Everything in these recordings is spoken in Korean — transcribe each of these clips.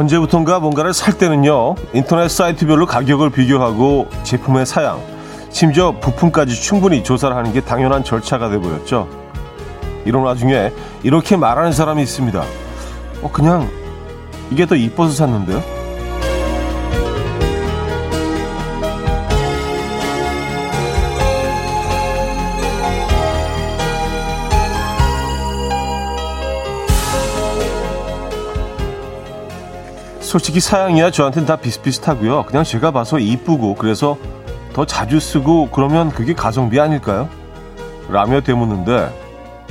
언제부턴가 뭔가를 살 때는요, 인터넷 사이트별로 가격을 비교하고 제품의 사양, 심지어 부품까지 충분히 조사를 하는 게 당연한 절차가 돼버렸죠. 이런 와중에 이렇게 말하는 사람이 있습니다. 어, 그냥 이게 더 이뻐서 샀는데요? 솔직히 사양이야 저한테는 다 비슷비슷하고요. 그냥 제가 봐서 이쁘고 그래서 더 자주 쓰고 그러면 그게 가성비 아닐까요? 라며 되묻는데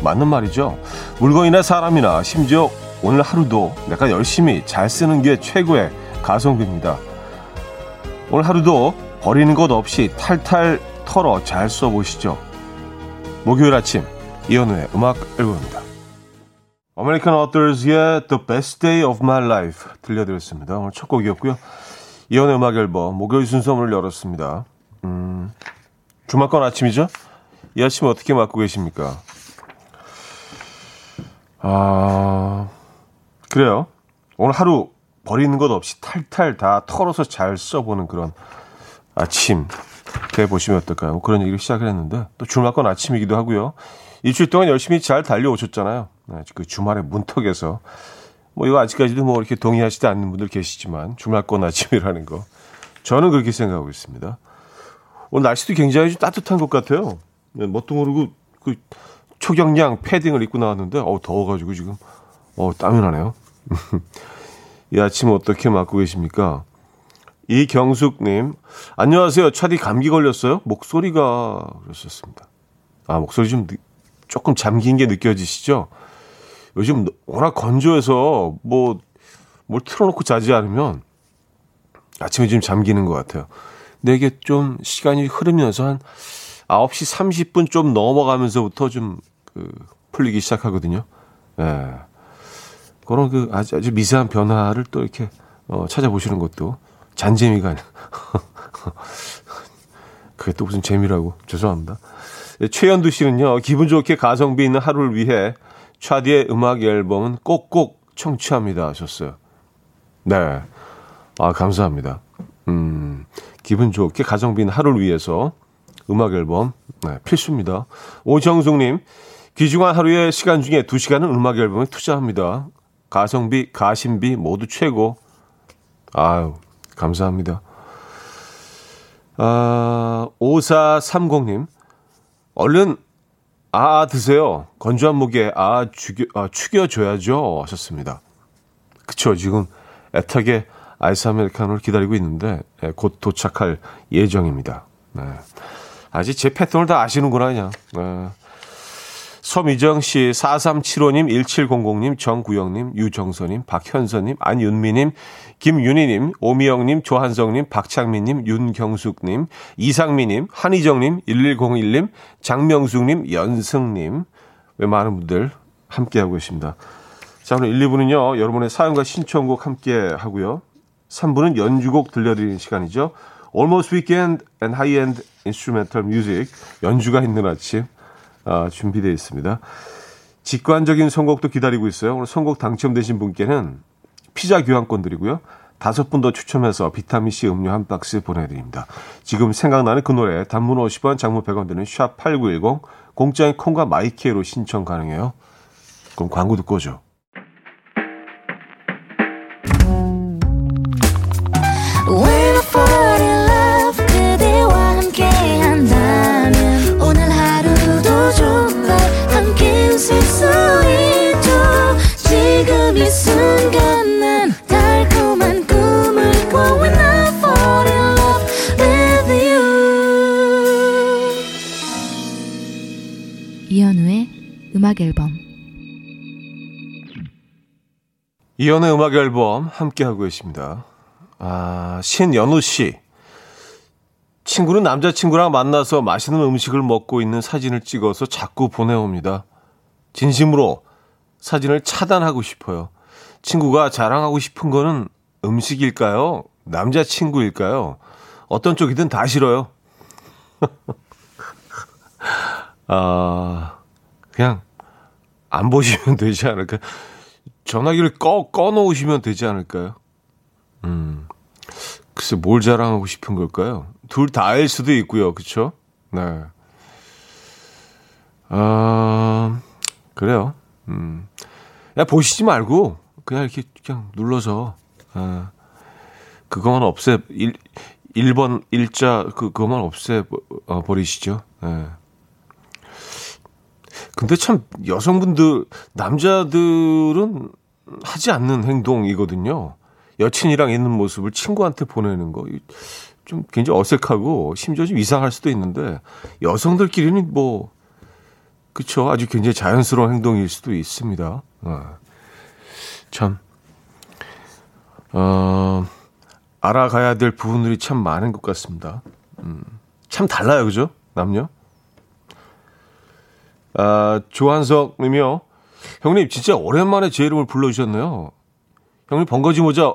맞는 말이죠. 물건이나 사람이나 심지어 오늘 하루도 내가 열심히 잘 쓰는 게 최고의 가성비입니다. 오늘 하루도 버리는 것 없이 탈탈 털어 잘 써보시죠. 목요일 아침 이현우의 음악 앨범입니다. American Authors의 The Best Day of My Life 들려드렸습니다. 오늘 첫 곡이었고요. 이현우의 음악 앨범 목요일 순서 문을 열었습니다. 음, 주말권 아침이죠? 이 아침 어떻게 맞고 계십니까? 아, 그래요. 오늘 하루 버리는 것 없이 탈탈 다 털어서 잘 써보는 그런 아침 돼보시면 어떨까요? 뭐 그런 얘기를 시작을 했는데 또 주말권 아침이기도 하고요. 일주일 동안 열심히 잘 달려오셨잖아요. 네, 그 주말에 문턱에서 뭐 이거 아직까지도 뭐 이렇게 동의하시지 않는 분들 계시지만 주말권 아침이라는 거 저는 그렇게 생각하고 있습니다. 오늘 날씨도 굉장히 좀 따뜻한 것 같아요. 네, 뭣도 모르고 그 초경량 패딩을 입고 나왔는데 어 더워가지고 지금 어 땀이 나네요. 이 아침 어떻게 맞고 계십니까? 이경숙님 안녕하세요. 차디 감기 걸렸어요? 목소리가 그러셨습니다. 아 목소리 좀 조금 잠긴 게 느껴지시죠? 요즘 워낙 건조해서 뭐 뭘 틀어놓고 자지 않으면 아침에 좀 잠기는 것 같아요. 근데 이게 좀 시간이 흐르면서 한 9시 30분 좀 넘어가면서부터 좀 그 풀리기 시작하거든요. 예. 네. 그런 그 아주, 아주 미세한 변화를 또 이렇게 어, 찾아보시는 것도 잔재미가 아니라. 그게 또 무슨 재미라고. 죄송합니다. 네, 최현두 씨는요, 기분 좋게 가성비 있는 하루를 위해 차디의 음악 앨범은 꼭꼭 청취합니다 하셨어요. 네. 아, 감사합니다. 음, 기분 좋게 있는 하루를 위해서 음악 앨범, 네, 필수입니다. 오정숙님, 귀중한 하루의 시간 중에 2시간은 음악 앨범에 투자합니다. 가성비, 가심비 모두 최고. 아유, 감사합니다. 아, 5430님, 얼른 아 드세요. 건조한 목에 아 죽여 아, 축여줘야죠 하셨습니다. 그쵸 지금 애타게 아이스 아메리카노를 기다리고 있는데 예, 곧 도착할 예정입니다. 네. 아직 제 패턴을 다 아시는구나 그냥. 네. 서미정 씨, 4375님, 1700님, 정구영님, 유정선님, 박현선님, 안윤미님, 김윤희님, 오미영님, 조한성님, 박창민님, 윤경숙님, 이상미님, 한희정님, 1101님, 장명숙님, 연승님, 왜 많은 분들 함께하고 계십니다. 자, 오늘 1, 2부는요, 여러분의 사연과 신청곡 함께 하고요. 3부는 연주곡 들려드리는 시간이죠. Almost Weekend and High-End Instrumental Music, 연주가 있는 아침. 아, 준비되어 있습니다. 직관적인 선곡도 기다리고 있어요. 오늘 선곡 당첨되신 분께는 피자 교환권 드리고요. 다섯 분 더 추첨해서 비타민C 음료 한 박스 보내드립니다. 지금 생각나는 그 노래 단문 50원 장문 100원 드는 샵8910 공짜인 콩과 마이케이로 신청 가능해요. 그럼 광고 듣고 오죠. 음악 앨범 이연의 음악 앨범 함께하고 계십니다. 아, 신연우 씨. 친구는 남자친구랑 만나서 맛있는 음식을 먹고 있는 사진을 찍어서 자꾸 보내옵니다. 진심으로 사진을 차단하고 싶어요. 친구가 자랑하고 싶은 거는 음식일까요? 남자친구일까요? 어떤 쪽이든 다 싫어요. 아, 그냥 안 보시면 되지 않을까요? 전화기를 꺼, 꺼 놓으시면 되지 않을까요? 음. 글쎄, 뭘 자랑하고 싶은 걸까요? 둘 다일 수도 있고요. 그쵸? 네. 아, 그래요. 음. 야, 보시지 말고, 그냥 이렇게, 그냥 눌러서, 아, 그거만 없애, 일, 1번 일자, 그, 그거만 없애 어, 버리시죠. 네. 근데 참, 여성분들, 남자들은 하지 않는 행동이거든요. 여친이랑 있는 모습을 친구한테 보내는 거. 좀 굉장히 어색하고 심지어 좀 이상할 수도 있는데 여성들끼리는 뭐 그쵸 아주 굉장히 자연스러운 행동일 수도 있습니다. 어. 참 어, 알아가야 될 부분들이 참 많은 것 같습니다. 음, 참 달라요, 그죠? 남녀? 아, 조한석님이요. 형님, 진짜 오랜만에 제 이름을 불러주셨네요. 형님, 번거지 모자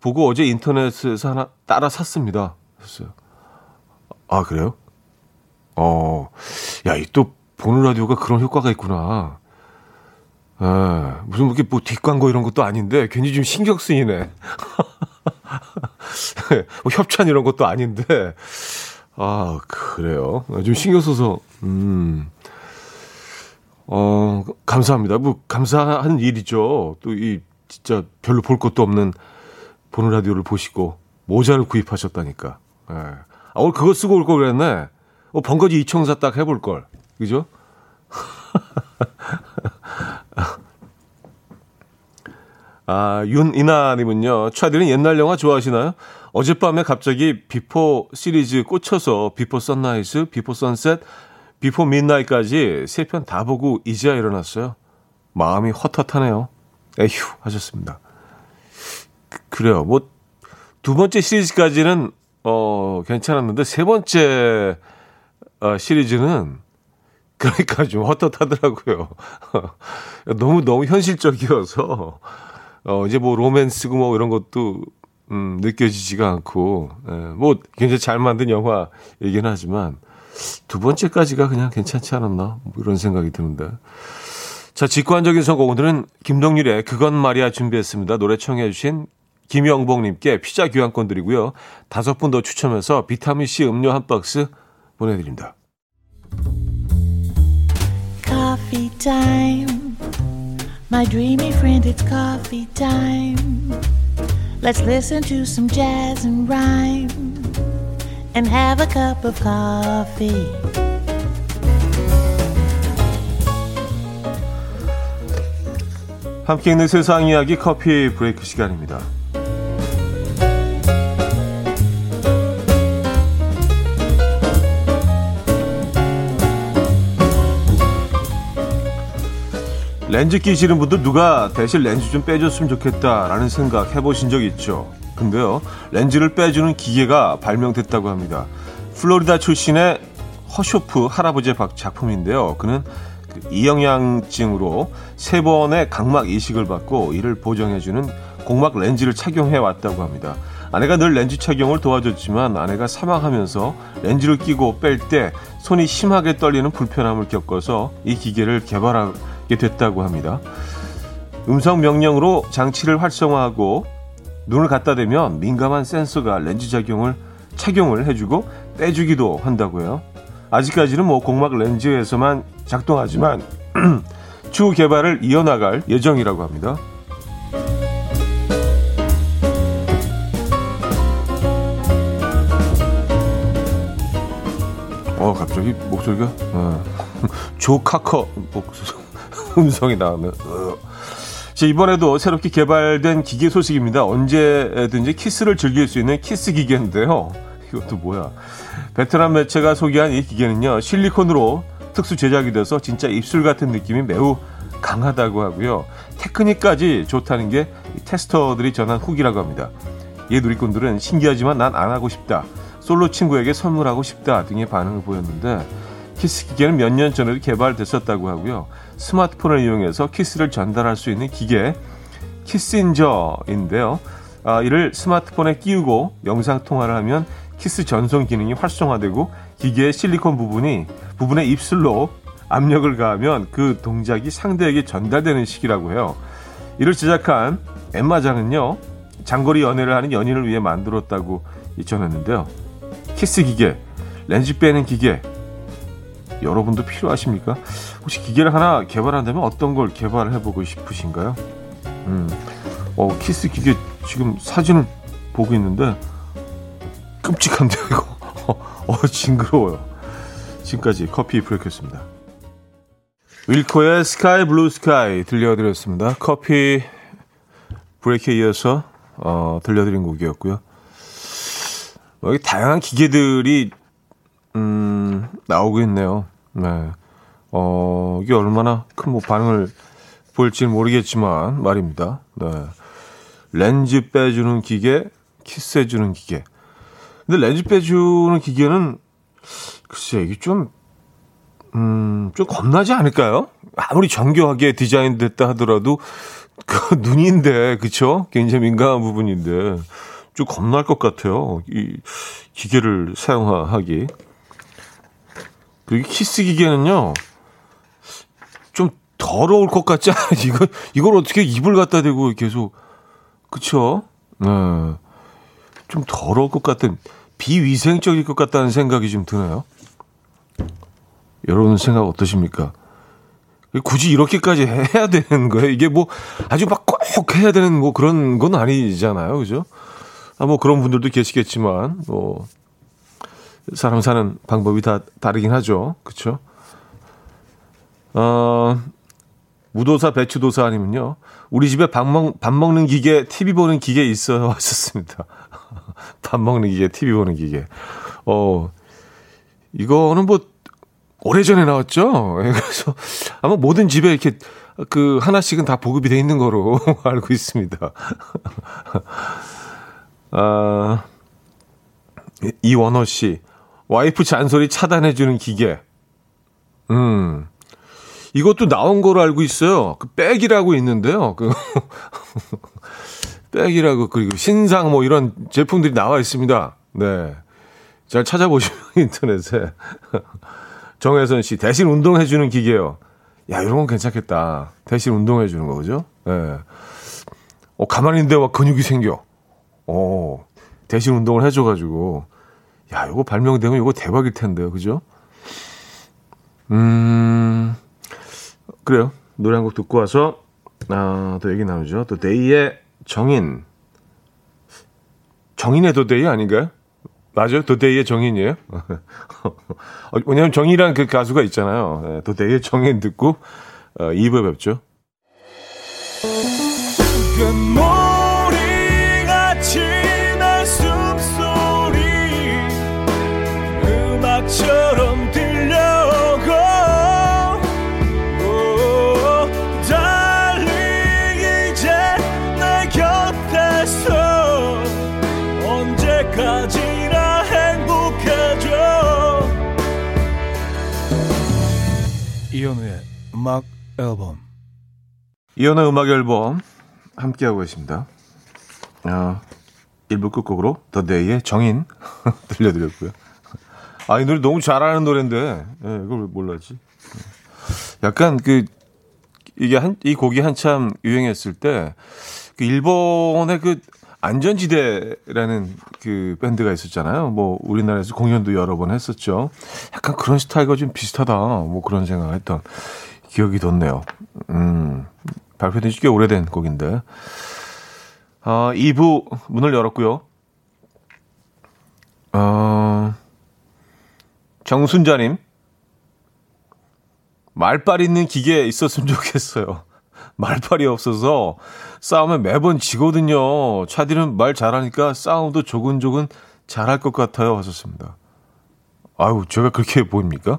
보고 어제 인터넷에서 하나 따라 샀습니다. 했어요. 아, 그래요? 어, 야, 이 또 보는 라디오가 그런 효과가 있구나. 아, 무슨 이렇게 뭐 뒷광고 이런 것도 아닌데 괜히 좀 신경 쓰이네. 뭐 협찬 이런 것도 아닌데. 아, 그래요. 좀 신경 써서, 음. 어, 감사합니다. 뭐, 감사한 일이죠. 또 이, 진짜 별로 볼 것도 없는 보는 라디오를 보시고 모자를 구입하셨다니까. 예. 아, 오늘 그거 쓰고 올 걸 그랬네. 어, 번거지 이청사 딱 해볼 걸. 그죠? 아, 윤이나님은요, 차디는 옛날 영화 좋아하시나요? 어젯밤에 갑자기 Before 시리즈 꽂혀서 Before Sunrise, Before Sunset, Before Midnight까지 세 편 다 보고 이제야 일어났어요. 마음이 헛헛하네요. 에휴, 하셨습니다. 그, 래요 뭐, 두 번째 시리즈까지는, 어, 괜찮았는데, 세 번째, 어, 시리즈는, 그러니까 좀 헛헛하더라고요. 너무, 너무 현실적이어서, 어, 이제 뭐 로맨스고 뭐 이런 것도, 음, 느껴지지가 않고, 예, 뭐 굉장히 잘 만든 영화이긴 하지만, 두 번째까지가 그냥 괜찮지 않았나? 뭐 이런 생각이 드는데. 자, 직관적인 선곡. 오늘은 김동률의 그건 말이야 준비했습니다. 노래 청해 주신 김영봉님께 피자 교환권 드리고요. 다섯 분 더 추첨해서 비타민C 음료 한 박스 보내드립니다. Coffee time. My dreamy friend, it's coffee time. Let's listen to some jazz and rhyme and have a cup of coffee. 함께 있는 세상 이야기 커피 브레이크 시간입니다. 렌즈 끼시는 분들 누가 대신 렌즈 좀 빼줬으면 좋겠다라는 생각 해보신 적 있죠? 근데요, 렌즈를 빼주는 기계가 발명됐다고 합니다. 플로리다 출신의 허쇼프 할아버지의 작품인데요. 그는 그 이영양증으로 세 번의 각막 이식을 받고 이를 보정해주는 공막 렌즈를 착용해 왔다고 합니다. 아내가 늘 렌즈 착용을 도와줬지만 아내가 사망하면서 렌즈를 끼고 뺄 때 손이 심하게 떨리는 불편함을 겪어서 이 기계를 개발하고 게 됐다고 합니다. 음성 명령으로 장치를 활성화하고 눈을 갖다 대면 민감한 센서가 렌즈 작용을 착용을 해주고 빼주기도 한다고요. 아직까지는 뭐 공막 렌즈에서만 작동하지만 추후 개발을 이어나갈 예정이라고 합니다. 어 갑자기 목소리가 어. 조카커 목소리 음성이 나오면. 자, 이번에도 새롭게 개발된 기계 소식입니다. 언제든지 키스를 즐길 수 있는 키스 기계인데요. 이것도 뭐야. 베트남 매체가 소개한 이 기계는요, 실리콘으로 특수 제작이 돼서 진짜 입술 같은 느낌이 매우 강하다고 하고요. 테크닉까지 좋다는 게 테스터들이 전한 후기라고 합니다. 이 누리꾼들은 신기하지만 난 안 하고 싶다. 솔로 친구에게 선물하고 싶다 등의 반응을 보였는데 키스 기계는 몇 년 전에도 개발됐었다고 하고요. 스마트폰을 이용해서 키스를 전달할 수 있는 기계 Kissenger인데요. 아, 이를 스마트폰에 끼우고 영상 통화를 하면 키스 전송 기능이 활성화되고 기계의 실리콘 부분이 부분의 입술로 압력을 가하면 그 동작이 상대에게 전달되는 식이라고 해요. 이를 제작한 엠마장은요. 장거리 연애를 하는 연인을 위해 만들었다고 전했는데요. 키스 기계, 렌즈 빼는 기계, 여러분도 필요하십니까? 혹시 기계를 하나 개발한다면 어떤 걸 개발해보고 싶으신가요? 음, 어, 키스 기계 지금 사진을 보고 있는데 끔찍한데요, 이거. 어, 징그러워요. 지금까지 coffee break였습니다. Wilco의 Sky Blue Sky 들려드렸습니다. coffee break에 이어서 어, 들려드린 곡이었고요. 여기 다양한 기계들이 음, 나오고 있네요. 네. 어, 이게 얼마나 큰 뭐 반응을 보일지는 모르겠지만 말입니다. 네. 렌즈 빼주는 기계, 키스해주는 기계. 근데 렌즈 빼주는 기계는 글쎄 이게 좀 음, 좀 겁나지 않을까요? 아무리 정교하게 디자인 됐다 하더라도 그 눈인데 그쵸? 굉장히 민감한 부분인데 좀 겁날 것 같아요. 이 기계를 사용하기. 그리고 키스 기계는요. 좀 더러울 것 같지 않아요? 이걸, 이걸 어떻게 입을 갖다 대고 계속, 그쵸? 네. 좀 더러울 것 같은, 비위생적일 것 같다는 생각이 좀 드네요. 여러분 생각 어떠십니까? 굳이 이렇게까지 해야 되는 거예요? 이게 뭐 아주 막 꼭 해야 되는 뭐 그런 건 아니잖아요. 그죠? 아, 뭐 그런 분들도 계시겠지만, 뭐, 사람 사는 방법이 다 다르긴 하죠. 그쵸? 어, 무도사 배추도사 아니면요. 우리 집에 밥, 먹, 밥 먹는 기계, TV 보는 기계 있어요. 하셨습니다. 밥 먹는 기계, TV 보는 기계. 어, 이거는 뭐, 오래전에 나왔죠? 예, 그래서 아마 모든 집에 이렇게 그 하나씩은 다 보급이 돼 있는 거로 알고 있습니다. 아, 이원호 씨. 와이프 잔소리 차단해주는 기계. 음. 이것도 나온 거로 알고 있어요. 그 백이라고 있는데요. 그 백이라고 그리고 신상 뭐 이런 제품들이 나와 있습니다. 네. 잘 찾아보시면 인터넷에 정혜선 씨 대신 운동해 주는 기계요. 야, 이런 건 괜찮겠다. 대신 운동해 주는 거죠. 예. 네. 어, 가만히 있는데 막 근육이 생겨. 어. 대신 운동을 해줘 가지고 야, 이거 발명되면 이거 대박일 텐데요. 그죠? 음, 그래요. 노래 한 곡 듣고 와서, 아, 또 얘기 나누죠. 또, 데이의 정인. 정인의 도데이 아닌가요? 맞아요? 도데이의 정인이에요? 어, 왜냐면 정인이란 그 가수가 있잖아요. 네, 도데이의 정인 듣고, 어, 2부에 뵙죠. 이현우의 음악 앨범 이현우의 음악 앨범 함께하고 계십니다. 아, 1부 끝곡으로 더 데이의 정인 들려드렸고요. 아, 이 노래 너무 잘하는 노래인데 네, 이걸 왜 몰랐지? 약간 그 이게 한 이 곡이 한참 유행했을 때 그 일본의 그 안전지대라는 그 밴드가 있었잖아요. 뭐 우리나라에서 공연도 여러 번 했었죠. 약간 그런 스타일과 좀 비슷하다. 뭐 그런 생각을 했던 기억이 돋네요. 음, 발표된 지 꽤 오래된 곡인데. 아, 2부 문을 열었고요. 어, 정순자님. 말빨 있는 기계 있었으면 좋겠어요. 말빨이 없어서 싸우면 매번 지거든요. 차디는 말 잘하니까 싸움도 조근조근 잘할 것 같아요. 하셨습니다. 아유, 제가 그렇게 보입니까?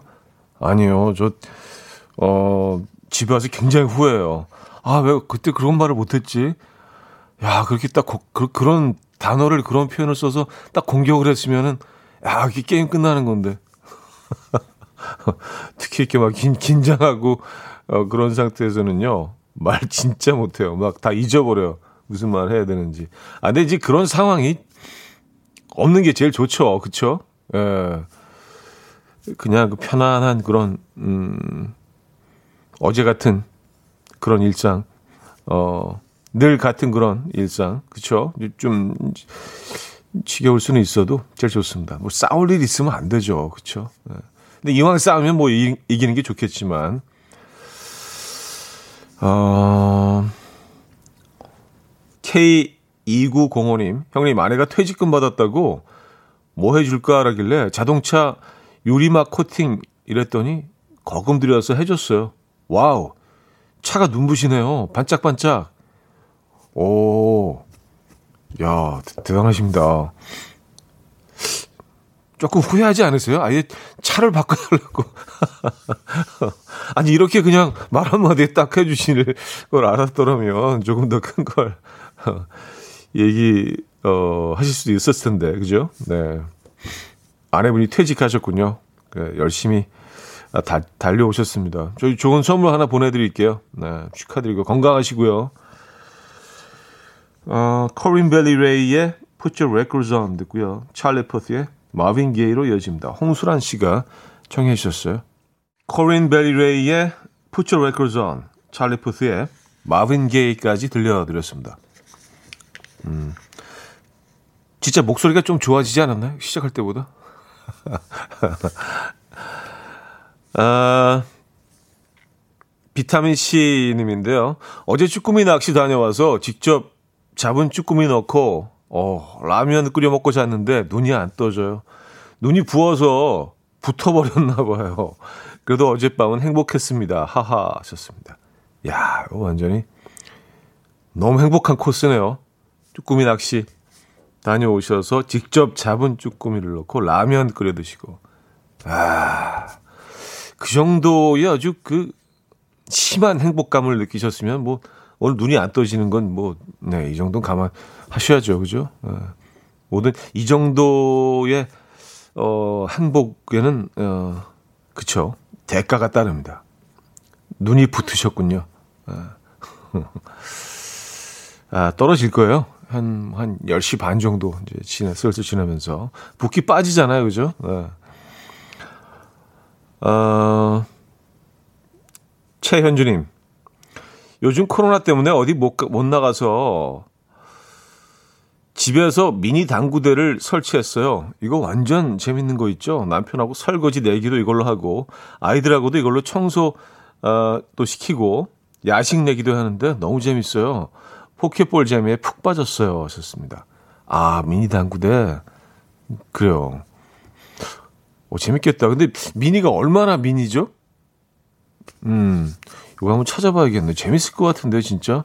아니요. 저, 어, 집에 와서 굉장히 후회해요. 아, 왜 그때 그런 말을 못했지? 야, 그렇게 딱 고, 그, 그런 단어를 그런 표현을 써서 딱 공격을 했으면은, 야, 이게 게임 끝나는 건데. 특히 이렇게 막 긴, 긴장하고, 어, 그런 상태에서는요. 말 진짜 못해요. 막 다 잊어버려요. 무슨 말 해야 되는지. 아, 근데 이제 그런 상황이 없는 게 제일 좋죠. 그쵸? 예. 그냥 그 편안한 그런, 음, 어제 같은 그런 일상, 어, 늘 같은 그런 일상, 그쵸? 좀 지겨울 수는 있어도 제일 좋습니다. 뭐 싸울 일 있으면 안 되죠, 그쵸? 네. 근데 이왕 싸우면 뭐 이, 이기는 게 좋겠지만, 어, K2905님, 형님, 아내가 퇴직금 받았다고 뭐 해줄까? 하길래 자동차 유리막 코팅 이랬더니 거금 들여서 해줬어요. 와우. 차가 눈부시네요. 반짝반짝. 오. 야, 대단하십니다. 조금 후회하지 않으세요? 아예 차를 바꿔달라고. 아니, 이렇게 그냥 말 한마디에 딱 해주실 걸 알았더라면 조금 더 큰 걸 얘기, 어, 하실 수도 있었을 텐데, 그죠? 네. 아내분이 퇴직하셨군요. 그 열심히 다, 달려오셨습니다. 저희 좋은 선물 하나 보내드릴게요. 네, 축하드리고 건강하시고요. 어, 코린 벨리 레이의 Put Your Records On 듣고요. 찰리 퍼스의 마빈 게이로 이어집니다. 홍수란 씨가 청해 주셨어요. 코린 벨리 레이의 Put Your Records On, 찰리 퍼스의 마빈 게이까지 들려드렸습니다. 음, 진짜 목소리가 좀 좋아지지 않았나요? 시작할 때보다? 아, 비타민 C 님인데요. 어제 쭈꾸미 낚시 다녀와서 직접 잡은 쭈꾸미 넣고 어, 라면 끓여 먹고 잤는데 눈이 안 떠져요. 눈이 부어서 붙어버렸나 봐요. 그래도 어젯밤은 행복했습니다. 하하 하셨습니다. 야, 이거 완전히 너무 행복한 코스네요. 쭈꾸미 낚시 다녀오셔서 직접 잡은 쭈꾸미를 넣고 라면 끓여 드시고. 아, 그 정도의 아주 그 심한 행복감을 느끼셨으면 뭐 오늘 눈이 안 떠지는 건 뭐, 네, 이 정도는 감안 하셔야죠. 그죠? 네. 모든 이 정도의 어, 행복에는, 어, 그쵸. 대가가 따릅니다. 눈이 붙으셨군요. 아, 아 떨어질 거예요. 한, 한 10시 반 정도 이제 지나, 슬슬 지나면서. 붓기 빠지잖아요. 그죠? 네. 어, 최현주님. 요즘 코로나 때문에 어디 못, 못 나가서 집에서 미니 당구대를 설치했어요. 이거 완전 재밌는 거 있죠? 남편하고 설거지 내기도 이걸로 하고, 아이들하고도 이걸로 청소, 어, 또 시키고, 야식 내기도 하는데 너무 재밌어요. 포켓볼 재미에 푹 빠졌어요. 하셨습니다. 아, 미니 당구대. 그래요. 오, 재밌겠다. 근데 미니가 얼마나 미니죠? 음, 이거 한번 찾아봐야겠네. 재밌을 것 같은데, 진짜.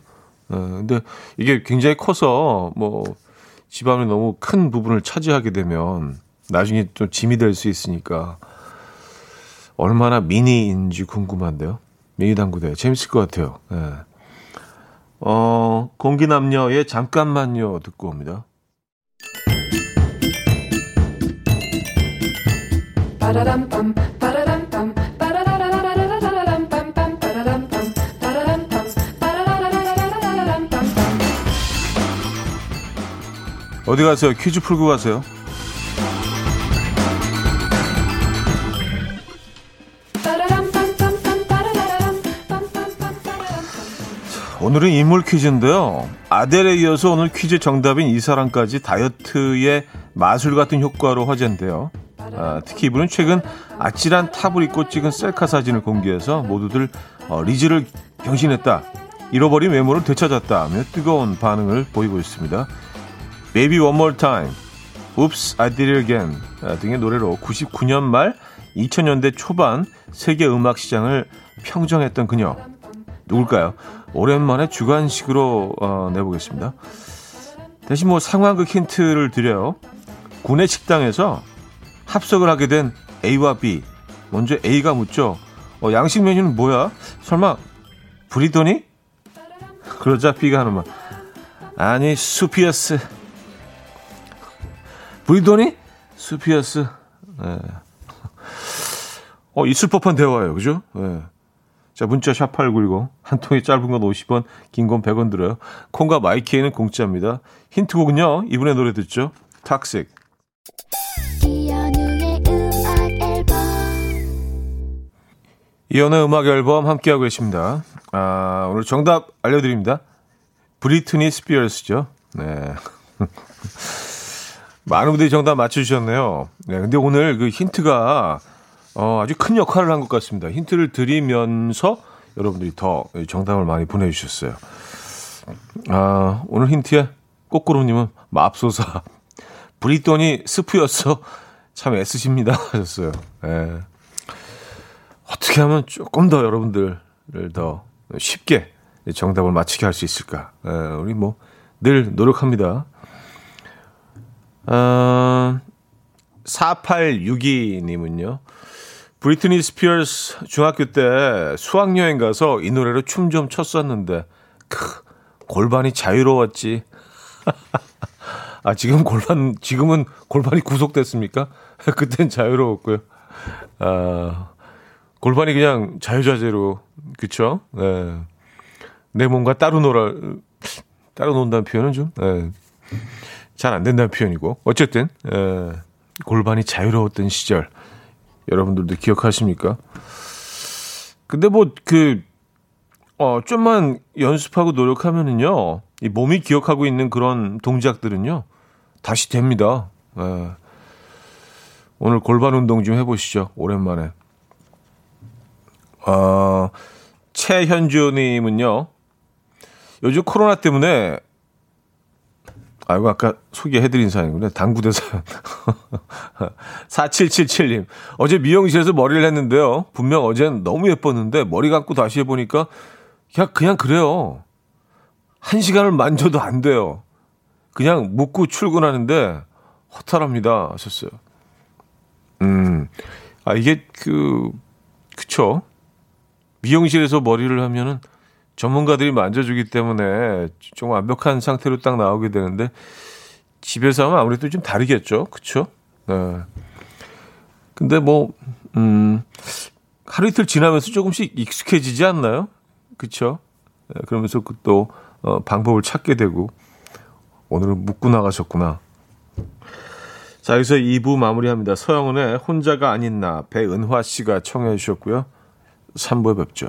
어, 근데 이게 굉장히 커서, 뭐, 집안을 너무 큰 부분을 차지하게 되면 나중에 좀 짐이 될 수 있으니까 얼마나 미니인지 궁금한데요. 미니 당구대. 재밌을 것 같아요. 네. 어, 공기남녀의 잠깐만요 듣고 옵니다. 어디 가세요? 퀴즈 풀고 가세요. 오늘은 인물 퀴즈인데요. 아델에 이어서 오늘 퀴즈 정답인 이 사람까지 다이어트의 마술 같은 효과로 화제인데요. 아, 특히 이분은 최근 아찔한 탑을 입고 찍은 셀카 사진을 공개해서 모두들 어, 리즈를 경신했다. 잃어버린 외모를 되찾았다 하며 뜨거운 반응을 보이고 있습니다. Baby One More Time, Oops, I Did It Again 등의 노래로 99년 말 2000년대 초반 세계 음악 시장을 평정했던 그녀. 누굴까요? 오랜만에 주관식으로 어, 내보겠습니다. 대신 뭐 상황극 힌트를 드려요. 군내 식당에서 합석을 하게 된 A와 B. 먼저 A가 묻죠. 어, 양식 메뉴는 뭐야? 설마 브리더니? 그러자 B가 하는 말. 아니 수피어스. 브리더니? 수피어스. 네. 어, 있을 법한 대화예요. 그죠? 네. 자, 문자 샵8910. 한 통이 짧은 건 50원, 긴 건 100원 들어요. 콩과 마이키에는 공짜입니다. 힌트곡은요, 이분의 노래 듣죠? 탁식. 이연의 음악 앨범 함께하고 계십니다. 아, 오늘 정답 알려드립니다. 브리트니 스피어스죠. 네. 많은 분들이 정답 맞춰주셨네요. 네, 근데 오늘 그 힌트가 어, 아주 큰 역할을 한 것 같습니다. 힌트를 드리면서 여러분들이 더 정답을 많이 보내주셨어요. 아, 오늘 힌트에 꼬꾸로님은 맙소사. 브리토니 스프였어. 참 애쓰십니다. 하셨어요. 예. 어떻게 하면 조금 더 여러분들을 더 쉽게 정답을 맞히게 할 수 있을까. 예, 우리 뭐 늘 노력합니다. 어, 4862님은요. 브리트니 스피어스 중학교 때 수학여행 가서 이 노래로 춤 좀 췄었는데, 크, 골반이 자유로웠지. 아, 지금 골반, 지금은 골반이 구속됐습니까? 그땐 자유로웠고요. 아, 골반이 그냥 자유자재로, 그쵸? 네. 내 몸과 따로 놀아, 따로 논다는 표현은 좀, 네. 잘 안 된다는 표현이고. 어쨌든, 에, 골반이 자유로웠던 시절. 여러분들도 기억하십니까? 근데 뭐, 그, 어, 좀만 연습하고 노력하면은요, 이 몸이 기억하고 있는 그런 동작들은요, 다시 됩니다. 에. 오늘 골반 운동 좀 해보시죠. 오랜만에. 어, 최현주님은요, 요즘 코로나 때문에 아, 이고 아까 소개해드린 사연이구나. 당구대 사연. 4777님. 어제 미용실에서 머리를 했는데요. 분명 어젠 너무 예뻤는데 머리 감고 다시 해보니까 그냥, 그냥 그래요. 한 시간을 만져도 안 돼요. 그냥 묶고 출근하는데 허탈합니다. 하셨어요. 음. 아, 이게 그, 그쵸. 미용실에서 머리를 하면은 전문가들이 만져주기 때문에 좀 완벽한 상태로 딱 나오게 되는데 집에서 하면 아무래도 좀 다르겠죠. 그쵸? 네. 근데 뭐, 음, 하루 이틀 지나면서 조금씩 익숙해지지 않나요? 그쵸? 네, 그러면서 그 또, 어, 방법을 찾게 되고, 오늘은 묻고 나가셨구나. 자, 여기서 2부 마무리합니다. 서영은의 혼자가 아닌 나, 배은화 씨가 청해 주셨고요. 3부에 뵙죠.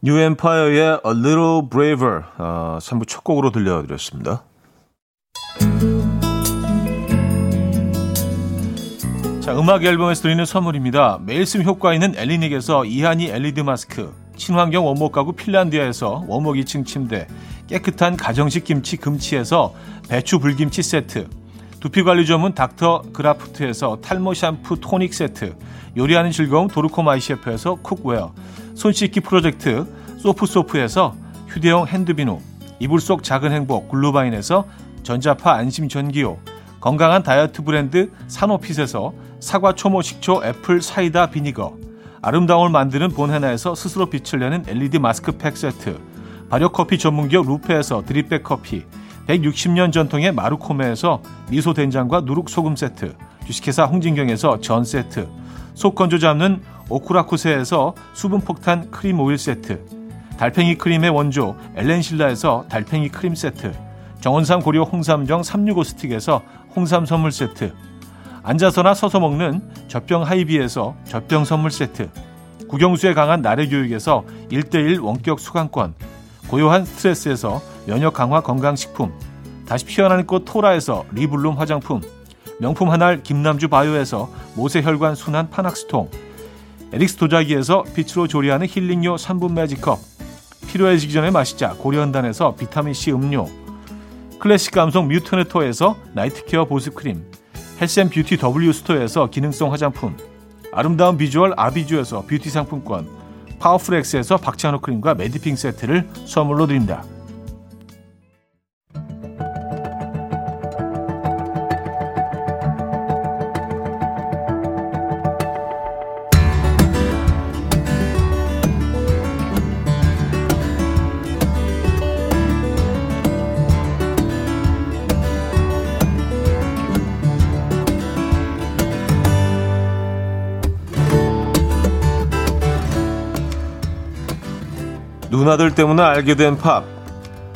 New Empire의 A Little Braver 어, 3부 첫 곡으로 들려드렸습니다. 자, 음악 앨범에서 드리는 선물입니다. 매일 쓴 효과 있는 엘리닉에서 이하니 LED 마스크, 친환경 원목 가구 핀란디아에서 원목 2층 침대, 깨끗한 가정식 김치 금치에서 배추 불김치 세트, 두피 관리 전문 닥터 그라프트에서 탈모 샴푸 토닉 세트, 요리하는 즐거움 도르코 마이셰프에서 cookware, 손 씻기 프로젝트 소프소프에서 휴대용 hand비누, 이불 속 작은 행복 글루바인에서 전자파 안심 전기요, 건강한 다이어트 브랜드 사노핏에서 사과 초모 식초 apple cider vinegar, 아름다움을 만드는 본헤나에서 스스로 빛을 내는 LED 마스크팩 세트, 발효 커피 전문기업 루페에서 drip bag 커피, 160년 전통의 마루코메에서 미소 된장과 누룩 소금 세트, 주식회사 홍진경에서 전 세트, 속 건조 잡는 오쿠라쿠세에서 수분 폭탄 크림 오일 세트, 달팽이 크림의 원조 엘렌실라에서 달팽이 크림 세트, 정원삼 고려 홍삼정 365 스틱에서 홍삼 선물 세트, 앉아서나 서서 먹는 젖병 하이비에서 젖병 선물 세트, 국영수에 강한 나래 교육에서 1대1 원격 수강권, 고요한 스트레스에서 면역 강화 건강식품, 다시 피어나는 꽃 토라에서 리블룸 화장품, 명품 한알 김남주 바이오에서 모세혈관 순환 파낙스통 에릭스 도자기에서 빛으로 조리하는 힐링요 3분 매직컵 필요해지기 전에 마시자 고려한단에서 비타민C 음료 클래식 감성 뮤트네토에서 night care 보습크림 health and beauty W 스토어에서 기능성 화장품 아름다운 비주얼 아비주에서 뷰티 상품권 파워풀엑스에서 박찬호 크림과 매디핑 세트를 선물로 드립니다. 누나들 때문에 알게 된 팝.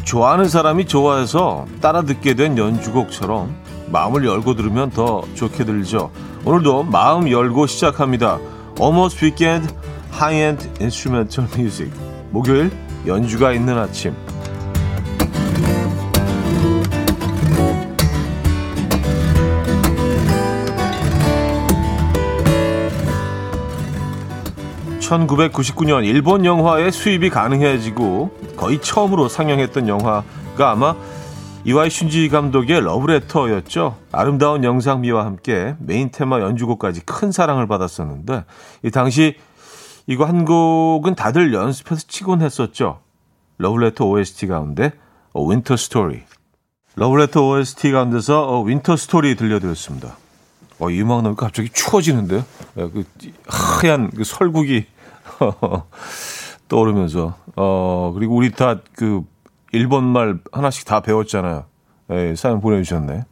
좋아하는 사람이 좋아해서 따라 듣게 된 연주곡처럼 마음을 열고 들으면 더 좋게 들리죠. 오늘도 마음 열고 시작합니다. Almost Weekend High-End Instrumental Music. 목요일 연주가 있는 아침. 1999년 일본 영화의 수입이 가능해지고 거의 처음으로 상영했던 영화가 아마 이와이 슌지 감독의 러브레터였죠. 아름다운 영상미와 함께 메인 테마 연주곡까지 큰 사랑을 받았었는데 이 당시 이거 한 곡은 다들 연습해서 치곤 했었죠. 러브레터 OST 가운데 Winter Story. 러브레터 OST 가운데서 Winter Story 들려드렸습니다. 어, 이 음악 나오니까 갑자기 추워지는데요. 예, 그 하얀 그 설국이 떠오르면서 어 그리고 우리 다 그 일본 말 하나씩 다 배웠잖아요. 예, 사연 보내주셨네.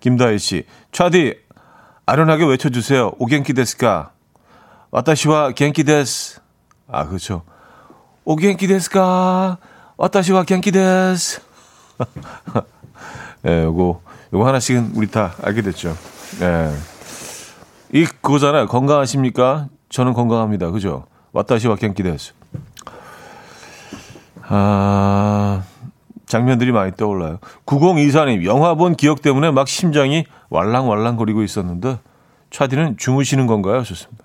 김다희 씨, 차디 아련하게 외쳐주세요. お元気ですか? 私は元気です. 아 그렇죠. お元気ですか? 私は元気です. 예, 요거 요거 하나씩은 우리 다 알게 됐죠. 예. 이 그거잖아요. 건강하십니까? 저는 건강합니다. 그죠? 겐키 데스. 아, 장면들이 많이 떠올라요. 9024님, 영화 본 기억 때문에 막 심장이 왈랑왈랑거리고 있었는데, 차디는 주무시는 건가요? 좋습니다.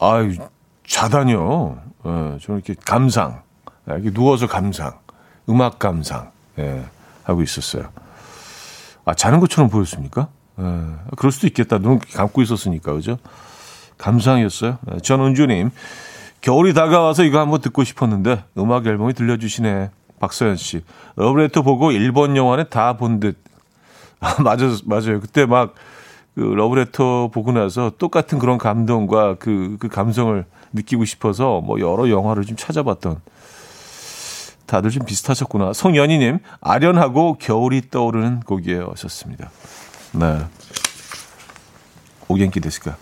아유, 자다뇨. 예, 저는 이렇게 감상, 예, 이렇게 누워서 감상, 음악 감상, 예, 하고 있었어요. 아, 자는 것처럼 보였습니까? 예, 그럴 수도 있겠다. 눈 감고 있었으니까, 그죠? 감상이었어요. 예, 전은주님, 겨울이 다가와서 이거 한번 듣고 싶었는데 음악 앨범이 들려주시네. 박서연 씨. 러브레터 보고 일본 영화는 다 본 듯. 아, 맞아요. 맞아요. 그때 막, 그, 러브레터 보고 나서 똑같은 그런 감동과 그, 그 감성을 느끼고 싶어서 뭐 여러 영화를 좀 찾아봤던. 다들 좀 비슷하셨구나. 송연희님, 아련하고 겨울이 떠오르는 곡이에요. 하셨습니다. 네. 데스까.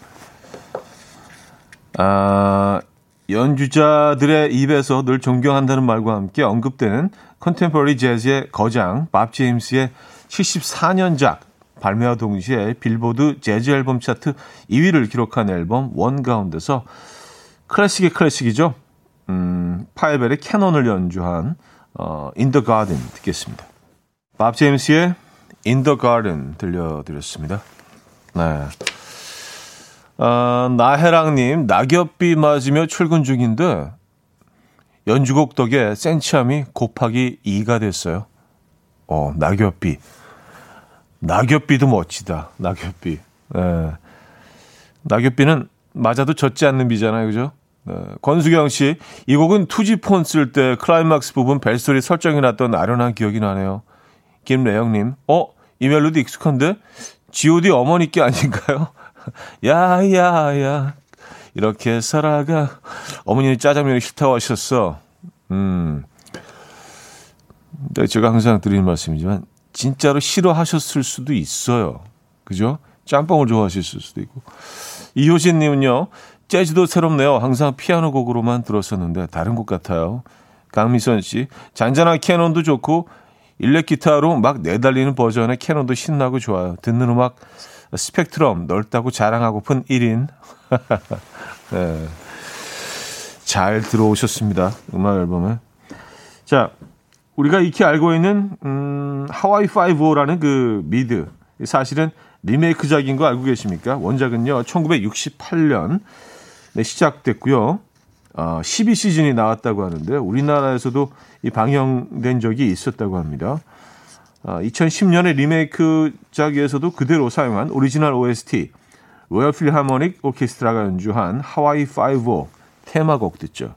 아, 연주자들의 입에서 늘 존경한다는 말과 함께 언급되는 컨템퍼리 재즈의 거장 밥 제임스의 74년작 발매와 동시에 빌보드 재즈 앨범 차트 2위를 기록한 앨범 원 가운데서 클래식의 클래식이죠. 음, 파이벨의 캐논을 연주한 어, In the 듣겠습니다. 밥 제임스의 In the 들려드렸습니다. 네. 어, 나혜랑님, 낙엽비 맞으며 출근 중인데, 연주곡 덕에 센치함이 곱하기 2가 됐어요. 어, 낙엽비. 낙엽비도 멋지다. 낙엽비. 예. 낙엽비는 맞아도 젖지 않는 비잖아요. 그죠? 네. 권수경 씨, 이 곡은 2G폰 쓸 때 클라이막스 부분 벨소리 설정해 놨던 아련한 기억이 나네요. 김래영님, 어? 이 멜로디 익숙한데? G.O.D 어머님께 아닌가요? 야야야 이렇게 살아가 어머님이 짜장면이 싫다고 하셨어. 음. 네, 제가 항상 드리는 말씀이지만 진짜로 싫어하셨을 수도 있어요. 그죠? 짬뽕을 좋아하실 수도 있고. 이효신 님은요. 재즈도 새롭네요. 항상 피아노 곡으로만 들었었는데 다른 곡 같아요. 강미선 씨. 잔잔한 캐논도 좋고 일렉 기타로 막 내달리는 버전의 캐논도 신나고 좋아요. 듣는 음악 스펙트럼 넓다고 자랑하고픈 1인. 네. 잘 들어오셨습니다. 음악 앨범을. 자, 우리가 익히 알고 있는 음, 하와이 5라는 그 미드. 사실은 리메이크작인 거 알고 계십니까? 원작은요. 1968년 네, 시작됐고요. 어, 12시즌이 나왔다고 하는데 우리나라에서도 이 방영된 적이 있었다고 합니다. 2010년에 아, 리메이크작에서도 그대로 사용한 오리지널 OST 로열 필하모닉 오케스트라가 연주한 하와이 5 테마곡 듣죠.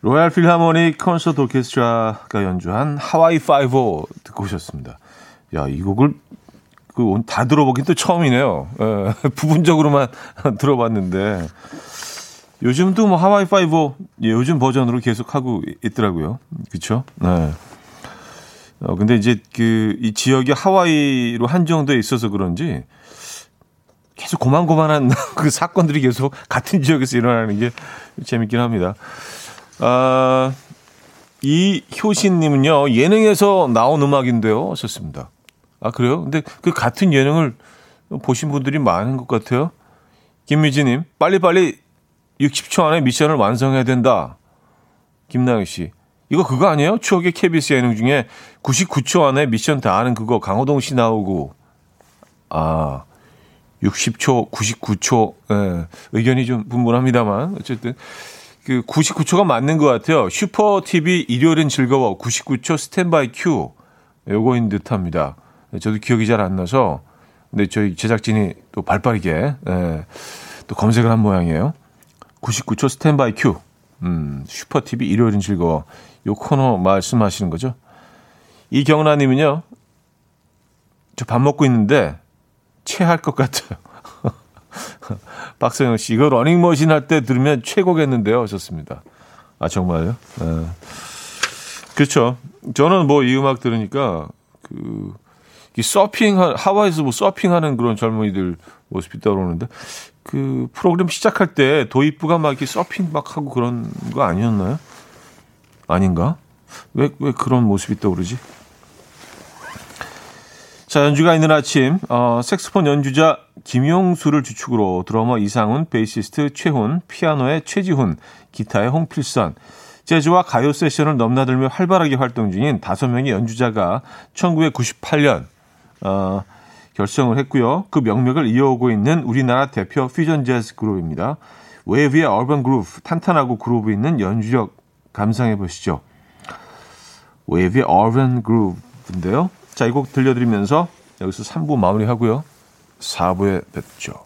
로얄 필하모닉 콘서트 오케스트라가 연주한 하와이 5 듣고 오셨습니다. 야, 이 곡을 그다 들어보긴 또 처음이네요. 에, 예, 부분적으로만 들어봤는데 요즘도 뭐 하와이 5 예, 요즘 버전으로 계속 하고 있더라고요. 그렇죠? 네. 어, 근데 이제 그, 이 지역이 하와이로 한정돼 있어서 그런지 계속 고만고만한 그 사건들이 계속 같은 지역에서 일어나는 게 재밌긴 합니다. 아, 이 효신님은요, 예능에서 나온 음악인데요. 하셨습니다. 아, 그래요? 근데 그 같은 예능을 보신 분들이 많은 것 같아요. 김미지님, 빨리빨리 60초 안에 미션을 완성해야 된다. 김나영 씨, 이거 그거 아니에요? 추억의 KBS 예능 중에 99초 안에 미션 다 하는 그거 강호동 씨 나오고, 아, 60초, 99초, 예, 의견이 좀 분분합니다만, 어쨌든. 그 99초가 맞는 것 같아요. 슈퍼 TV 일요일은 즐거워 99초 스탠바이 큐 요거인 듯합니다. 저도 기억이 잘 안 나서 근데 저희 제작진이 또 발빠르게 예, 또 검색을 한 모양이에요. 99초 스탠바이 큐 음, 슈퍼 TV 일요일은 즐거워 요 코너 말씀하시는 거죠? 이경란님은요. 저 밥 먹고 있는데 체할 것 같아요. 박성영 씨, 이거 러닝머신 할 때 들으면 최고겠는데요. 하셨습니다. 아, 정말요? 네. 그렇죠. 저는 뭐 이 음악 들으니까 그, 이 서핑, 하와이에서 뭐 서핑하는 그런 젊은이들 모습이 떠오르는데 그 프로그램 시작할 때 도입부가 막 이렇게 서핑 막 하고 그런 거 아니었나요? 아닌가? 왜, 왜 그런 모습이 떠오르지? 자, 연주가 있는 아침, 어, 색스폰 연주자 김용수를 주축으로 드러머 이상훈, 베이시스트 최훈, 피아노의 최지훈, 기타의 홍필선, 재즈와 가요 세션을 넘나들며 활발하게 활동 중인 다섯 명의 연주자가 1998년 어, 결성을 했고요. 그 명맥을 이어오고 있는 우리나라 대표 퓨전 재즈 그룹입니다. 웨이브의 얼반 그루브, 탄탄하고 그루브 있는 연주력 감상해 보시죠. 웨이브의 얼반 그루브인데요. 자, 이 곡 들려드리면서 여기서 3부 마무리하고요. 4부에 뵙죠.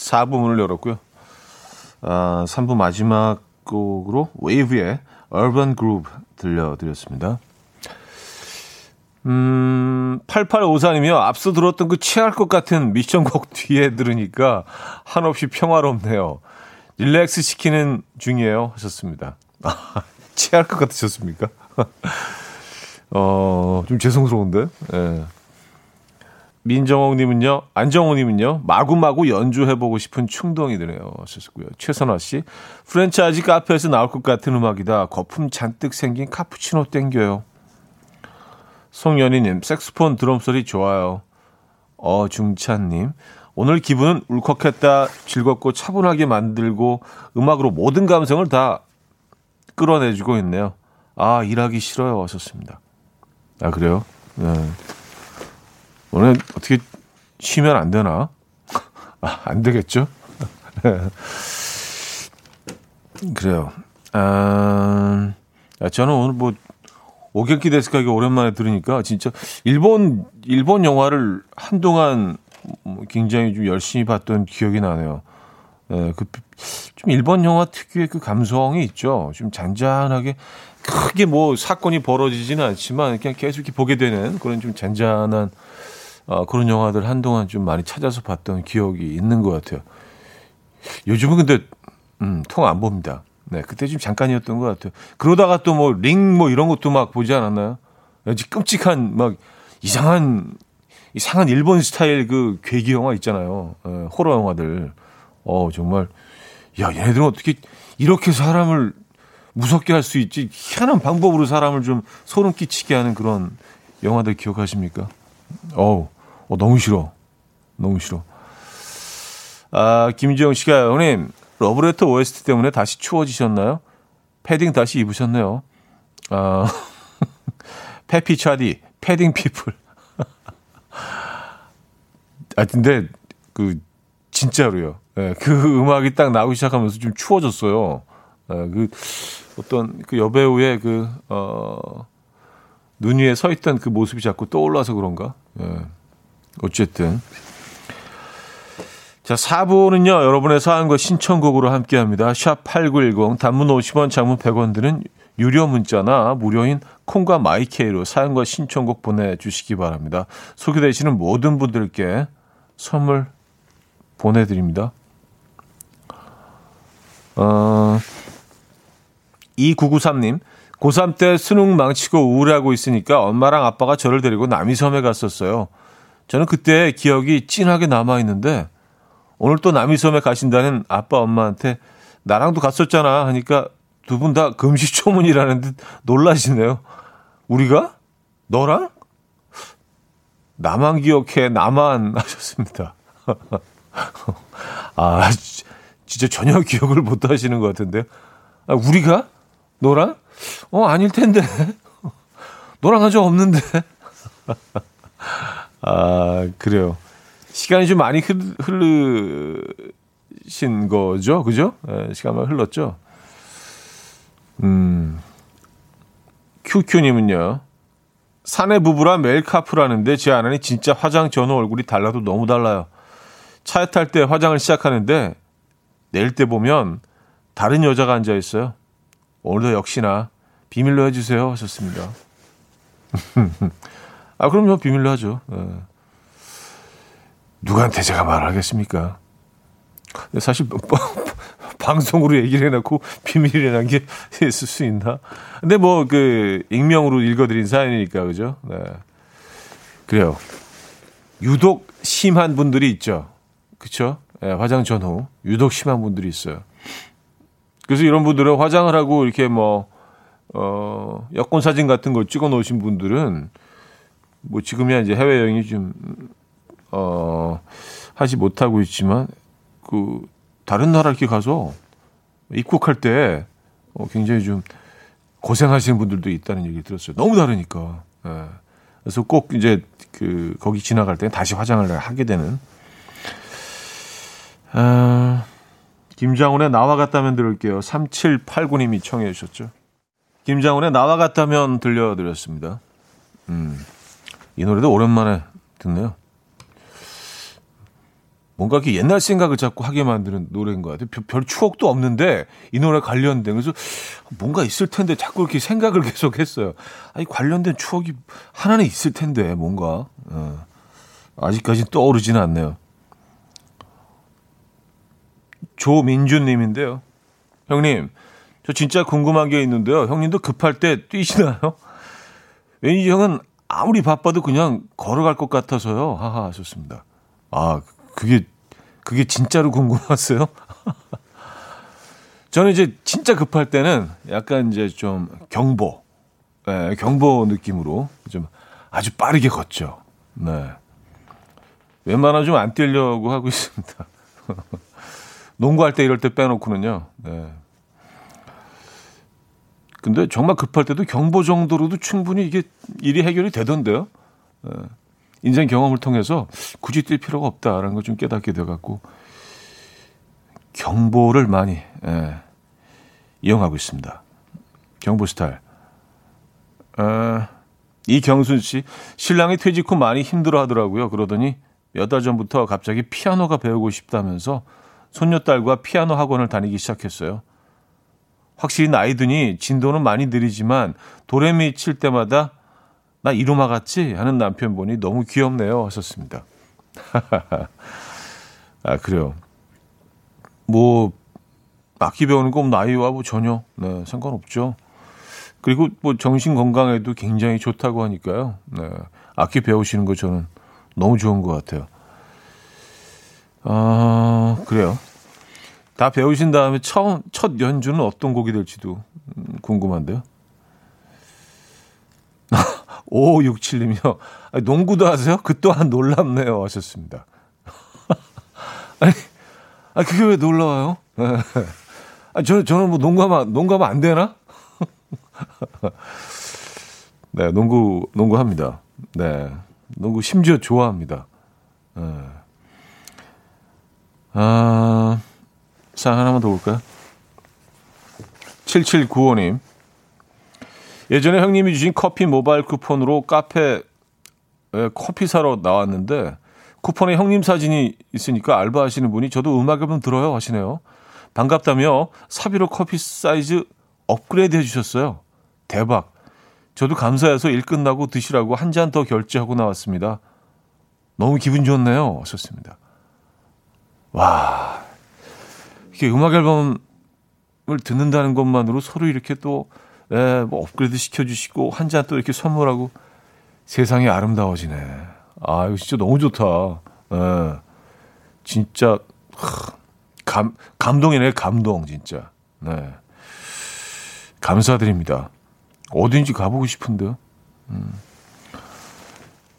4부 문을 열었고요 아, 3부 마지막 곡으로 웨이브의 Urban Groove 들려드렸습니다. 음, 8854님이요. 앞서 들었던 그 취할 것 같은 미션곡 뒤에 들으니까 한없이 평화롭네요. 릴렉스 시키는 중이에요. 하셨습니다. 아, 취할 것 같으셨습니까? 어, 좀 죄송스러운데? 예. 민정옥님은요, 안정호님은요, 마구마구 연주해보고 싶은 충동이 드네요. 하셨고요. 최선화 씨, 프랜차이즈 카페에서 나올 것 같은 음악이다. 거품 잔뜩 생긴 카푸치노 땡겨요. 송연희님, 색스폰 드럼 소리 좋아요. 어 중찬님, 오늘 기분은 울컥했다, 즐겁고 차분하게 만들고 음악으로 모든 감성을 다 끌어내주고 있네요. 아, 일하기 싫어요. 하셨습니다. 아, 그래요? 네. 오늘 어떻게 쉬면 안 되나? 아, 안 되겠죠? 그래요. 아, 저는 오늘 뭐, 오경키 데스카기 오랜만에 들으니까 진짜 일본, 일본 영화를 한동안 뭐 굉장히 좀 열심히 봤던 기억이 나네요. 예, 그, 좀 일본 영화 특유의 그 감성이 있죠. 좀 잔잔하게 크게 뭐 사건이 벌어지지는 않지만 그냥 계속 이렇게 보게 되는 그런 좀 잔잔한 어, 그런 영화들 한동안 좀 많이 찾아서 봤던 기억이 있는 것 같아요. 요즘은 근데 음, 통 안 봅니다. 네, 그때 좀 잠깐이었던 것 같아요. 그러다가 또 뭐 링 뭐 이런 것도 막 보지 않았나요? 왠지 끔찍한 막 이상한 이상한 일본 스타일 그 괴기 영화 있잖아요. 에, 호러 영화들. 어 정말 야 얘네들은 어떻게 이렇게 사람을 무섭게 할 수 있지 희한한 방법으로 사람을 좀 소름 끼치게 하는 그런 영화들 기억하십니까? 어우 어, 너무 싫어. 너무 싫어. 아, 김지영 씨가, 형님, 러브레터 OST 때문에 다시 추워지셨나요? 패딩 다시 입으셨네요. 아, 패피 차디, 패딩 people. 아, 근데, 그, 진짜로요. 네, 그 음악이 딱 나오기 시작하면서 좀 추워졌어요. 네, 그, 어떤 그 여배우의 그, 어, 눈 위에 서 있던 그 모습이 자꾸 떠올라서 그런가? 예. 어쨌든. 자, 4부는요, 여러분의 사연과 신청곡으로 함께 합니다. 샵8910, 단문 50원, 장문 100원 드는 유료 문자나 무료인 콩과 마이케이로 사연과 신청곡 보내주시기 바랍니다. 소개되시는 모든 분들께 선물 보내드립니다. 어, 2993님, 고3 때 수능 망치고 우울해하고 있으니까 엄마랑 아빠가 저를 데리고 남이섬에 갔었어요. 저는 그때 기억이 찐하게 남아있는데, 오늘 또 남이섬에 가신다는 아빠 엄마한테 나랑도 갔었잖아 하니까 두 분 다 금시초문이라는 듯 놀라시네요. 우리가? 너랑? 나만 기억해, 나만 하셨습니다. 아, 진짜 전혀 기억을 못 하시는 것 같은데요. 아, 우리가? 너랑? 어, 아닐 텐데. 너랑 한 적 없는데. 아, 그래요. 시간이 좀 많이 흐르신 거죠? 그죠? 네, 시간 많이 흘렀죠? 음. 큐큐님은요. 사내 부부라 매일 카풀하는데 제 아내는 진짜 화장 전후 얼굴이 달라도 너무 달라요. 차에 탈 때 화장을 시작하는데 내릴 때 보면 다른 여자가 앉아 있어요. 오늘도 역시나 비밀로 해주세요 하셨습니다. 아 그럼요 비밀로 하죠. 네. 누구한테 제가 말하겠습니까? 사실 방송으로 얘기를 해놓고 비밀이라는 게 있을 수 있나? 근데 뭐 그 익명으로 읽어드린 사연이니까 그죠? 네. 그래요. 유독 심한 분들이 있죠. 그쵸? 네, 화장 전후 유독 심한 분들이 있어요. 그래서 이런 분들은 화장을 하고 이렇게 뭐, 어, 여권 사진 같은 걸 찍어 놓으신 분들은 뭐 지금이야 이제 해외 여행이 좀, 어, 하지 못하고 있지만 그 다른 나라 이렇게 가서 입국할 때 어, 굉장히 좀 고생하시는 분들도 있다는 얘기 들었어요. 너무 다르니까. 예. 그래서 꼭 이제 그 거기 지나갈 때 다시 화장을 하게 되는. 아, 김장훈의 나와 같다면 들을게요. 3789님이 청해 주셨죠. 김장훈의 나와 같다면 들려드렸습니다. 음, 이 노래도 오랜만에 듣네요. 뭔가 이렇게 옛날 생각을 자꾸 하게 만드는 노래인 것 같아요. 별, 별 추억도 없는데 이 노래 관련된 그래서 뭔가 있을 텐데 자꾸 이렇게 생각을 계속 했어요. 아니 관련된 추억이 하나는 있을 텐데 뭔가 어. 아직까지 떠오르지는 않네요. 조민주님인데요. 형님, 저 진짜 궁금한 게 있는데요. 형님도 급할 때 뛰시나요? 왠지 형은 아무리 바빠도 그냥 걸어갈 것 같아서요. 하하 하셨습니다. 아, 그게 그게 진짜로 궁금하세요? 저는 이제 진짜 급할 때는 약간 이제 좀 경보, 네, 경보 느낌으로 좀 아주 빠르게 걷죠. 네. 웬만하면 좀 안 뛰려고 하고 있습니다. 농구할 때 이럴 때 빼놓고는요. 네. 근데 정말 급할 때도 경보 정도로도 충분히 이게 일이 해결이 되던데요. 네. 인생 경험을 통해서 굳이 뛸 필요가 없다라는 걸 좀 깨닫게 돼갖고 경보를 많이 예, 이용하고 있습니다. 경보 스타일. 아, 이경순 씨 신랑이 퇴직 후 많이 힘들어 하더라고요. 그러더니 몇 달 전부터 갑자기 피아노가 배우고 싶다면서 손녀딸과 피아노 학원을 다니기 시작했어요. 확실히 나이 드니 진도는 많이 느리지만 도레미 칠 때마다 나 이로마 같지? 하는 남편 보니 너무 귀엽네요. 하셨습니다. 아, 그래요. 뭐, 악기 배우는 건 나이와 뭐 전혀, 네, 상관없죠. 그리고 뭐 정신 건강에도 굉장히 좋다고 하니까요. 네, 악기 배우시는 거 저는 너무 좋은 것 같아요. 아, 그래요. 다 배우신 다음에 처음, 첫 연주는 어떤 곡이 될지도 궁금한데요. 5567님이요. 농구도 하세요? 그 또한 놀랍네요. 하셨습니다. 아니, 아, 그게 왜 놀라워요? 아, 저, 저는 뭐 농구하면, 농구하면 안 되나? 네, 농구, 농구 합니다. 네. 농구 심지어 좋아합니다. 네. 아, 사 하나만 더 볼까요? 7795님. 예전에 형님이 주신 커피 모바일 쿠폰으로 카페 에 커피 사러 나왔는데 쿠폰에 형님 사진이 있으니까 알바하시는 분이 저도 음악 앨범 들어요 하시네요. 반갑다며 사비로 커피 사이즈 업그레이드 해주셨어요. 대박. 저도 감사해서 일 끝나고 드시라고 한 잔 더 결제하고 나왔습니다. 너무 기분 좋네요. 하셨습니다. 와. 이렇게 음악 앨범을 듣는다는 것만으로 서로 이렇게 또, 예, 뭐 업그레이드 시켜주시고 한 잔 또 이렇게 선물하고 세상이 아름다워지네. 아, 이거 진짜 너무 좋다. 예. 진짜, 감, 감동이네, 감동, 진짜. 네. 감사드립니다. 어딘지 가보고 싶은데요. 음.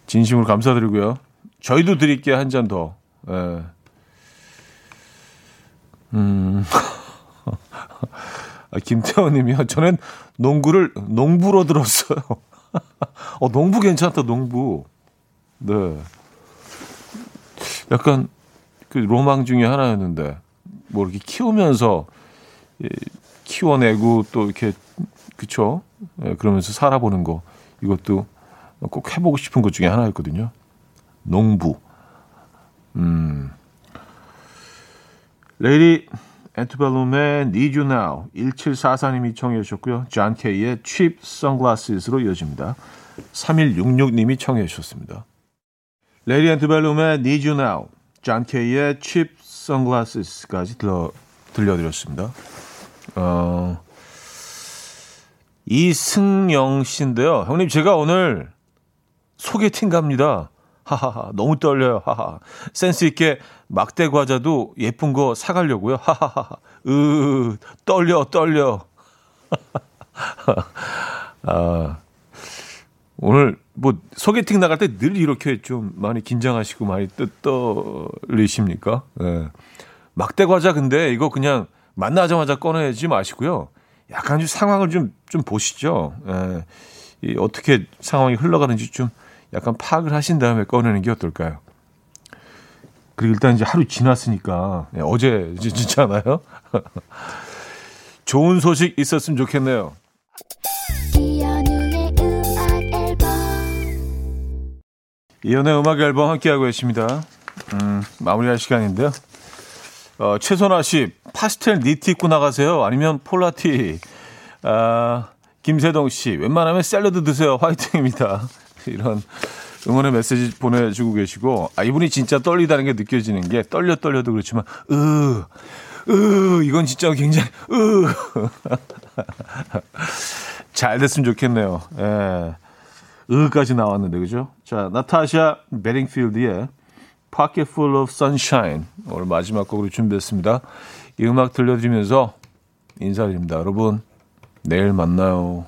진심으로 감사드리고요. 저희도 드릴게요, 한 잔 더. 예. 음. 아, 김태원 님이요. 저는 농구를, 농부로 들었어요. 어, 농부 괜찮다, 농부. 네. 약간 그 로망 중에 하나였는데, 뭐 이렇게 키우면서, 예, 키워내고 또 이렇게, 그쵸? 예, 그러면서 살아보는 거. 이것도 꼭 해보고 싶은 것 중에 하나였거든요. 농부. 음. 레이디 엔트벨룸의 Need You Now 1744님이 청해 주셨고요. 존 케이의 Cheap Sunglasses로 이어집니다. 3166님이 청해 주셨습니다. 레이디 엔트벨룸의 Need You Now 존 케이의 Cheap Sunglasses까지 들려, 들려드렸습니다. 어, 이승영 씨인데요. 형님 제가 오늘 소개팅 갑니다. 하하하 너무 떨려요. 하하 센스 있게 막대 과자도 예쁜 거 사가려고요. 하하하 으 떨려 떨려. 아 오늘 뭐 소개팅 나갈 때 늘 이렇게 좀 많이 긴장하시고 많이 떨리십니까? 예. 막대 과자 근데 이거 그냥 만나자마자 꺼내지 마시고요. 약간 좀 상황을 좀 좀 보시죠. 예. 이 어떻게 상황이 흘러가는지 좀 약간 파악을 하신 다음에 꺼내는 게 어떨까요? 그리고 일단 이제 하루 지났으니까 네, 어제 진짜나요? 좋은 소식 있었으면 좋겠네요. 이연의 음악 앨범 함께하고 계십니다. 음, 마무리할 시간인데요. 어, 최선아 씨, 파스텔 니트 입고 나가세요? 아니면 폴라티? 아, 김세동 씨, 웬만하면 샐러드 드세요. 화이팅입니다. 이런 응원의 메시지 보내주고 계시고, 아, 이분이 진짜 떨리다는 게 느껴지는 게, 떨려 떨려도 그렇지만, 으, 으, 이건 진짜 굉장히, 으. 잘 됐으면 좋겠네요. 예. 으까지 나왔는데, 그죠? 자, 나타샤 베링필드의 Pocket Full of Sunshine. 오늘 마지막 곡으로 준비했습니다. 이 음악 들려드리면서 인사드립니다. 여러분, 내일 만나요.